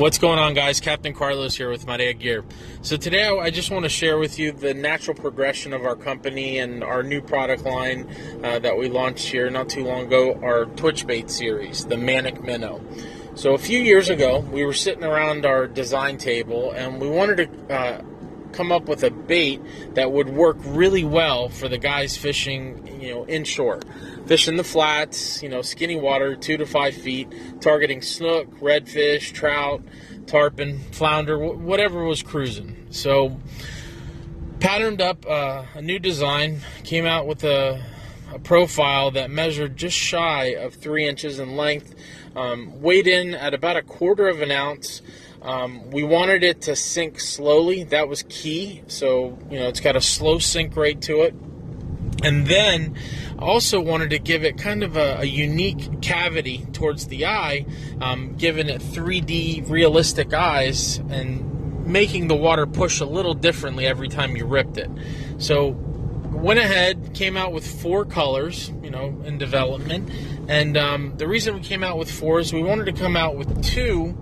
What's going on, guys? Captain Carlos here with Marea Gear. So today, I just want to share with you the natural progression of our company and our new product line uh, that we launched here not too long ago. Our Twitch bait series, the Manic Minnow. So a few years ago, we were sitting around our design table and we wanted to uh, come up with a bait that would work really well for the guys fishing, you know, inshore fishing the flats, you know, skinny water, two to five feet, targeting snook, redfish, trout, tarpon, flounder, whatever was cruising. So, patterned up uh, a new design, came out with a, a, profile that measured just shy of three inches in length, um, weighed in at about a quarter of an ounce. Um, we wanted it to sink slowly. That was key. So, you know, it's got a slow sink rate to it. And then also wanted to give it kind of a, a unique cavity towards the eye, um, giving it 3D realistic eyes and making the water push a little differently every time you ripped it. So went ahead, came out with four colors, you know, in development. And um, the reason we came out with four is we wanted to come out with two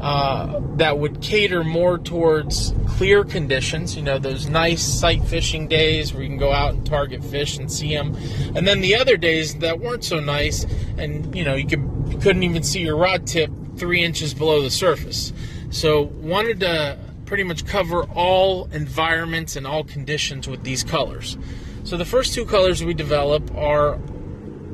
uh, that would cater more towards clear conditions, you know, those nice sight fishing days where you can go out and target fish and see them. And then the other days that weren't so nice and, you know, you, could, you couldn't even see your rod tip three inches below the surface. So, wanted to pretty much cover all environments and all conditions with these colors. So, the first two colors we develop are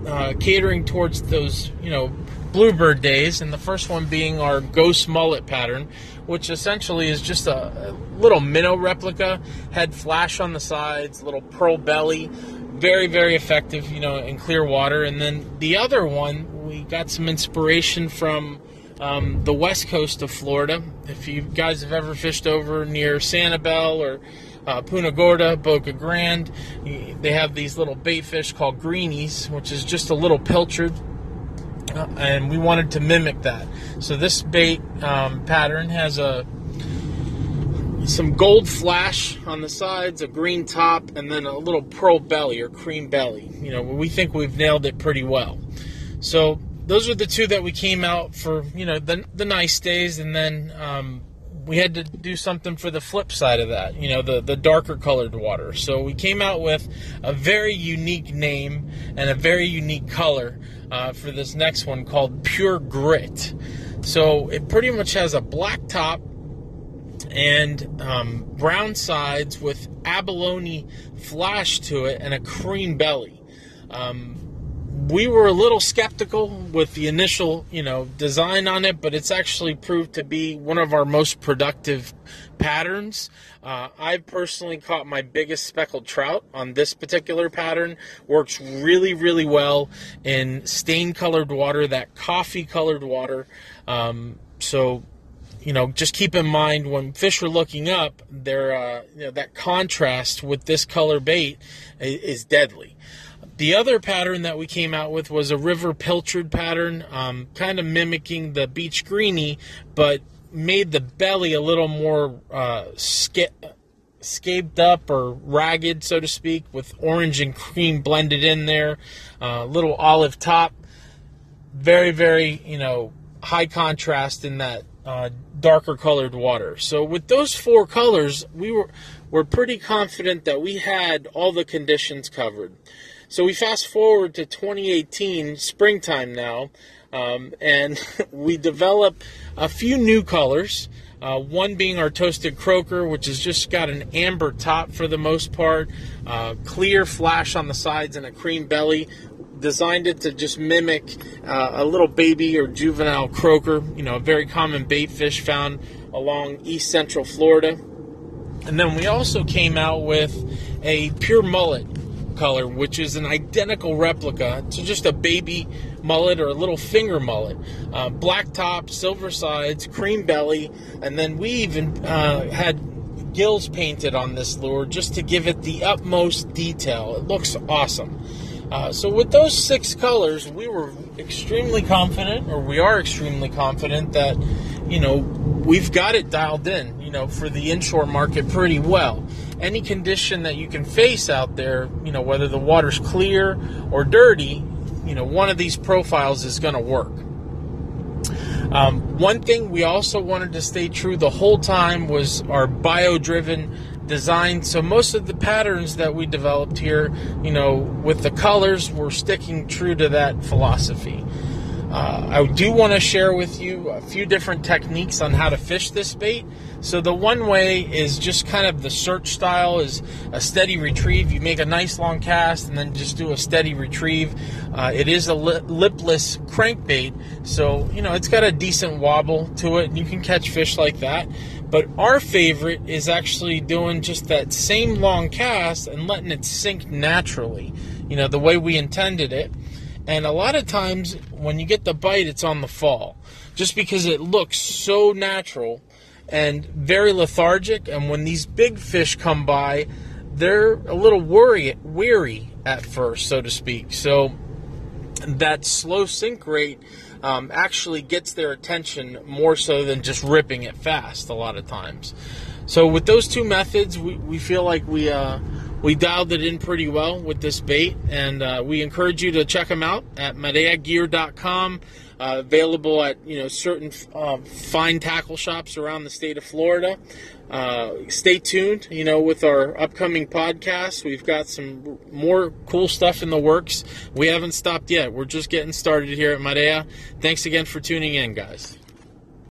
uh, catering towards those, you know, bluebird days, and the first one being our ghost mullet pattern, which essentially is just a, little minnow replica, head flash on the sides, little pearl belly, very very effective, you know, in clear water. And then the other one, we got some inspiration from. Um, the west coast of Florida. If you guys have ever fished over near Sanibel or uh, Punta Gorda, Boca Grande, they have these little bait fish called greenies, which is just a little pilchard and we wanted to mimic that. So this bait um, pattern has a some gold flash on the sides, a green top, and then a little pearl belly or cream belly. You know, we think we've nailed it pretty well. So those are the two that we came out for. You know, the the nice days, and then um, we had to do something for the flip side of that. You know, the the darker colored water. So we came out with a very unique name and a very unique color uh, for this next one called Pure Grit. So it pretty much has a black top and um, brown sides with abalone flash to it and a cream belly. Um, we were a little skeptical with the initial, you know, design on it, but it's actually proved to be one of our most productive patterns. Uh, I've personally caught my biggest speckled trout on this particular pattern. Works really, really well in stain colored water, that coffee colored water. Um, so, you know, just keep in mind when fish are looking up, they're, uh, you know, that contrast with this color bait is deadly. The other pattern that we came out with was a river pilchard pattern, um, kind of mimicking the beach greenie, but made the belly a little more uh, sca- scaped up or ragged, so to speak, with orange and cream blended in there. Uh, little olive top, very, very, you know, high contrast in that uh, darker colored water. So with those four colors, we were we're pretty confident that we had all the conditions covered. So we fast forward to 2018, springtime now, um, and we develop a few new colors. Uh, one being our toasted croaker, which has just got an amber top for the most part, uh, clear flash on the sides, and a cream belly. Designed it to just mimic uh, a little baby or juvenile croaker, you know, a very common bait fish found along east central Florida. And then we also came out with a pure mullet color, which is an identical replica to just a baby mullet or a little finger mullet. Uh, black top, silver sides, cream belly, and then we even uh, had gills painted on this lure just to give it the utmost detail. It looks awesome. Uh, so with those six colors, we were extremely confident, or we are extremely confident that, you know, we've got it dialed in, you know, for the inshore market pretty well. Any condition that you can face out there, you know, whether the water's clear or dirty, you know, one of these profiles is going to work. Um, one thing we also wanted to stay true the whole time was our bio driven design. So most of the patterns that we developed here, you know, with the colors, we're sticking true to that philosophy. Uh, I do want to share with you a few different techniques on how to fish this bait. So the one way is just kind of the search style is a steady retrieve. You make a nice long cast and then just do a steady retrieve. Uh, it is a li- lipless crankbait, so you know it's got a decent wobble to it, and you can catch fish like that. But our favorite is actually doing just that same long cast and letting it sink naturally. You know the way we intended it. And a lot of times when you get the bite, it's on the fall, just because it looks so natural and very lethargic. And when these big fish come by, they're a little worry, weary at first, so to speak. So that slow sink rate um, actually gets their attention more so than just ripping it fast a lot of times. So with those two methods, we, we feel like we uh, we dialed it in pretty well with this bait, and uh, we encourage you to check them out at mareagear.com. Uh, available at you know certain uh, fine tackle shops around the state of Florida. Uh, stay tuned, you know, with our upcoming podcast. We've got some more cool stuff in the works. We haven't stopped yet. We're just getting started here at Marea. Thanks again for tuning in, guys.